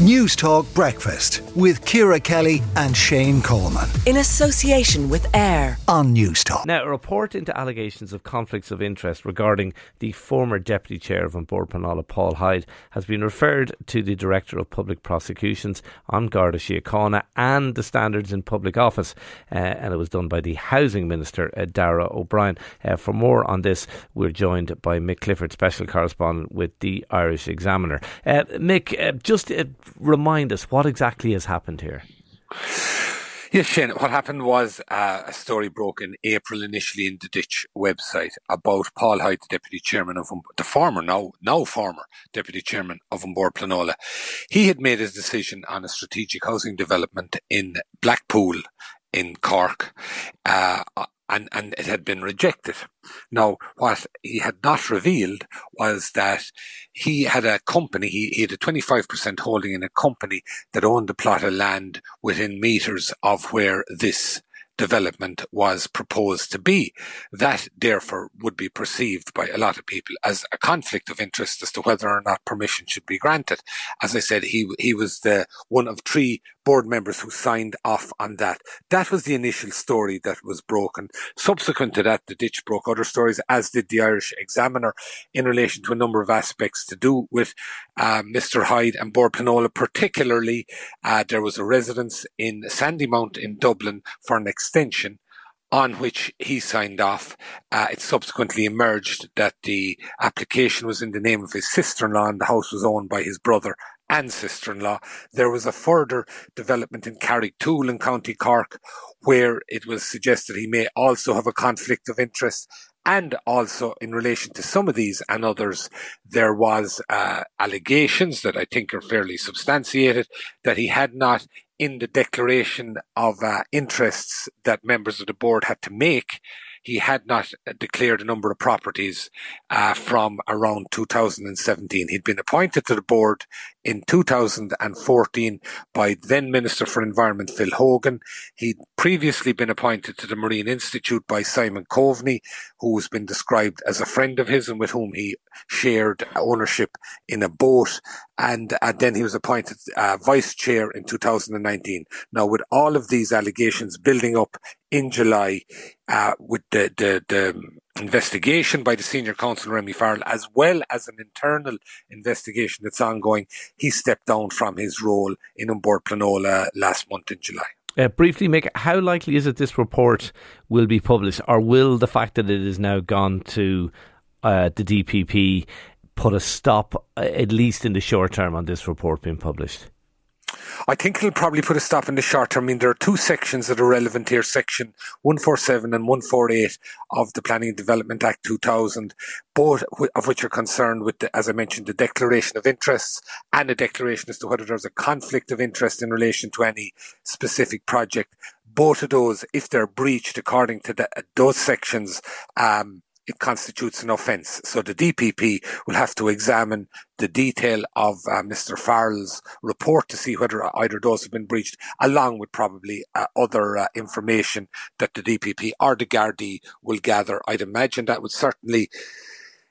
News Talk Breakfast with Ciara Kelly and Shane Coleman. In association with AIR on News Talk. Now, a report into allegations of conflicts of interest regarding the former Deputy Chair of An Bord Pleanála, Paul Hyde, has been referred to the Director of Public Prosecutions on Garda Síochána and the Standards in Public Office. Uh, and it was done by the Housing Minister, uh, Darragh O'Brien. Uh, for more on this, we're joined by Mick Clifford, Special Correspondent with the Irish Examiner. Uh, Mick, uh, just uh, remind us what exactly has happened here. Yes, Shane. What happened was uh, a story broke in April initially in the Ditch website about Paul Hyde, the deputy chairman of the former now now former deputy chairman of An Pleanála. He had made his decision on a strategic housing development in Blackpool in Cork uh, and, and it had been rejected. Now, what he had not revealed was that he had a company, he, he had a 25% holding in a company that owned a plot of land within meters of where this development was proposed to be. That therefore would be perceived by a lot of people as a conflict of interest as to whether or not permission should be granted. As I said, he he was the one of three board members who signed off on that. That was the initial story that was broken. Subsequent to that, the ditch broke other stories, as did the Irish Examiner, in relation to a number of aspects to do with uh, Mr. Hyde and Bord Pleanála. Particularly, uh, there was a residence in Sandymount in Dublin for an extension on which he signed off. Uh, it subsequently emerged that the application was in the name of his sister-in-law and the house was owned by his brother and sister-in-law. There was a further development in Carrigtwohill in County Cork where it was suggested he may also have a conflict of interest. And also in relation to some of these and others, there was uh, allegations that I think are fairly substantiated that he had not in the declaration of uh, interests that members of the board had to make he had not declared a number of properties uh, from around 2017. He'd been appointed to the board in 2014 by then Minister for Environment Phil Hogan. He'd previously been appointed to the Marine Institute by Simon Coveney, who's been described as a friend of his and with whom he shared ownership in a boat. And, and then he was appointed uh, vice chair in 2019. Now, with all of these allegations building up in July, uh, with the, the, the investigation by the senior counsel Remy Farrell, as well as an internal investigation that's ongoing, he stepped down from his role in An Bord Pleanála last month in July. Uh, briefly, Mick, how likely is it this report will be published, or will the fact that it is now gone to uh, the DPP put a stop, uh, at least in the short term, on this report being published? I think it'll probably put a stop in the short term. I mean, there are two sections that are relevant here Section 147 and 148 of the Planning and Development Act 2000, both of which are concerned with, the, as I mentioned, the declaration of interests and a declaration as to whether there's a conflict of interest in relation to any specific project. Both of those, if they're breached according to the, those sections, um, it constitutes an offence. So the DPP will have to examine the detail of uh, Mr. Farrell's report to see whether either those have been breached, along with probably uh, other uh, information that the DPP or the Gardaí will gather. I'd imagine that would certainly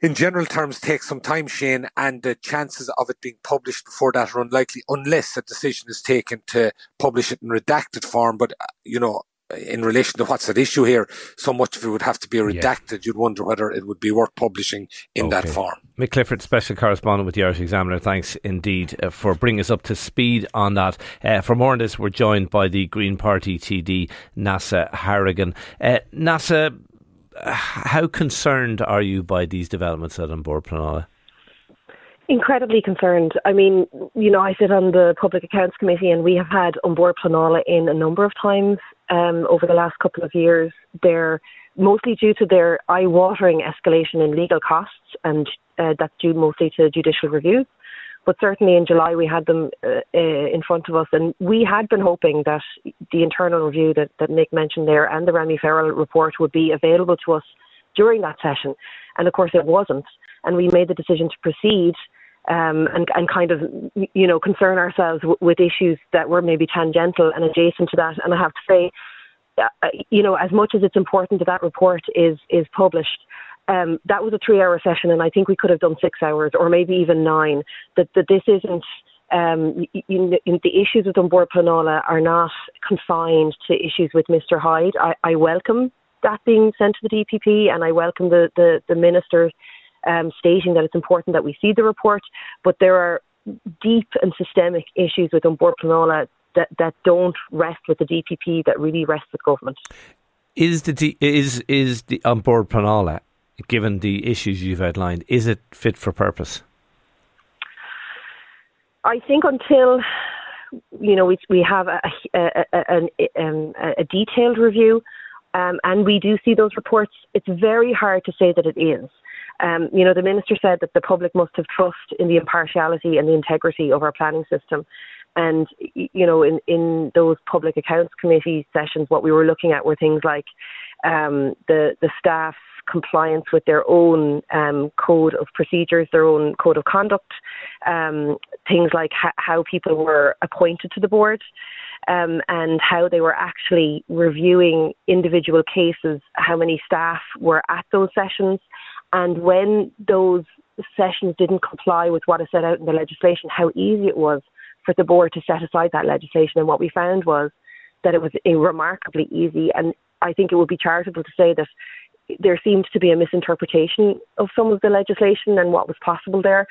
in general terms take some time, Shane, and the chances of it being published before that are unlikely unless a decision is taken to publish it in redacted form. But, uh, you know, in relation to what's at issue here, so much of it would have to be redacted. Yeah. You'd wonder whether it would be worth publishing in okay. that form. Mick Clifford, special correspondent with the Irish Examiner. Thanks indeed uh, for bringing us up to speed on that. Uh, for more on this, we're joined by the Green Party TD, Neasa Hourigan. Uh, Neasa, how concerned are you by these developments at An Bord Pleanála? Incredibly concerned. I mean, you know, I sit on the Public Accounts Committee and we have had An Bord Pleanála in a number of times um, over the last couple of years. They're mostly due to their eye-watering escalation in legal costs, and uh, that's due mostly to judicial reviews. But certainly in July we had them uh, uh, in front of us, and we had been hoping that the internal review that, that Nick mentioned there and the Remy Farrell report would be available to us during that session. And of course it wasn't. And we made the decision to proceed um, and, and kind of, you know, concern ourselves w- with issues that were maybe tangential and adjacent to that. And I have to say, uh, you know, as much as it's important that that report is is published, um, that was a three-hour session, and I think we could have done six hours or maybe even nine. That that this isn't um, in, in the issues with An Bord Pleanála are not confined to issues with Mr. Hyde. I, I welcome that being sent to the DPP, and I welcome the the, the minister um, stating that it's important that we see the report. But there are deep and systemic issues with An Bord Pleanála that, that don't rest with the DPP, that really rest with government. Is the D, is is the An Bord Pleanála, given the issues you've outlined, is it fit for purpose? I think until you know we we have a a, a, a, um, a detailed review, um, and we do see those reports. It's very hard to say that it is. Um, you know, the minister said that the public must have trust in the impartiality and the integrity of our planning system. And you know, in in those public accounts committee sessions, what we were looking at were things like um, the the staff compliance with their own um, code of procedures, their own code of conduct, um, things like ha- how people were appointed to the board. Um, and how they were actually reviewing individual cases, how many staff were at those sessions, and when those sessions didn't comply with what is set out in the legislation, how easy it was for the board to set aside that legislation. And what we found was that it was remarkably easy. And I think it would be charitable to say that there seemed to be a misinterpretation of some of the legislation and what was possible there.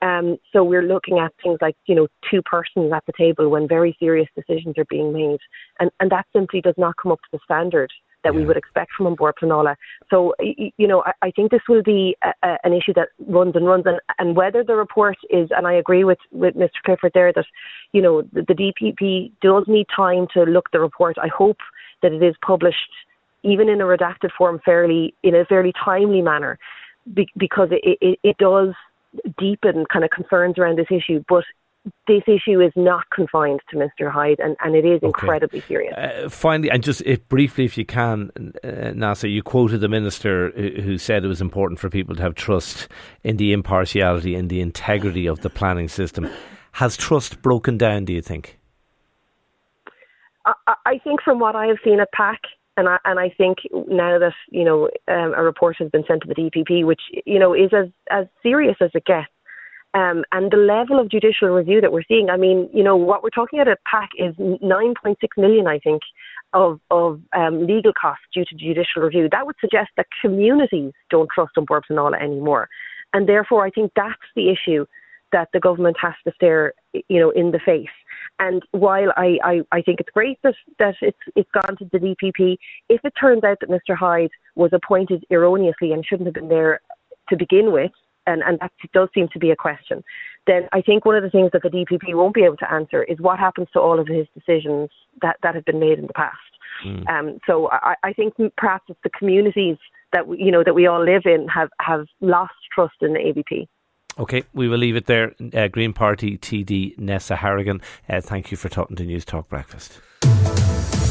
Um, so we're looking at things like, you know, two persons at the table when very serious decisions are being made. And, and that simply does not come up to the standard that yeah. we would expect from An Bord Pleanála. So, you know, I, I think this will be a, a, an issue that runs and runs. And, and whether the report is, and I agree with, with Mr. Clifford there that, you know, the, the DPP does need time to look the report. I hope that it is published even in a redacted form, fairly in a fairly timely manner, be, because it, it, it does deepen kind of concerns around this issue. But this issue is not confined to Mr. Hyde, and, and it is okay. incredibly serious. Uh, finally, and just if, briefly, if you can, uh, Neasa, you quoted the minister who said it was important for people to have trust in the impartiality and the integrity of the planning system. Has trust broken down? Do you think? I, I think, from what I have seen at PAC, and I, and I think now that you know um, a report has been sent to the DPP, which you know is as as serious as it gets, um, and the level of judicial review that we're seeing. I mean, you know what we're talking about at PAC is 9.6 million, I think, of of um, legal costs due to judicial review. That would suggest that communities don't trust An Bord Pleanála anymore, and therefore I think that's the issue that the government has to stare, you know, in the face. And while I, I, I think it's great that, that it's, it's gone to the DPP, if it turns out that Mr. Hyde was appointed erroneously and shouldn't have been there to begin with, and, and that does seem to be a question, then I think one of the things that the DPP won't be able to answer is what happens to all of his decisions that, that have been made in the past. Mm. Um, so I, I think perhaps it's the communities that we, you know that we all live in have, have lost trust in the ABP. Okay, we will leave it there. Uh, Green Party TD Neasa Hourigan, uh, thank you for talking to News Talk Breakfast.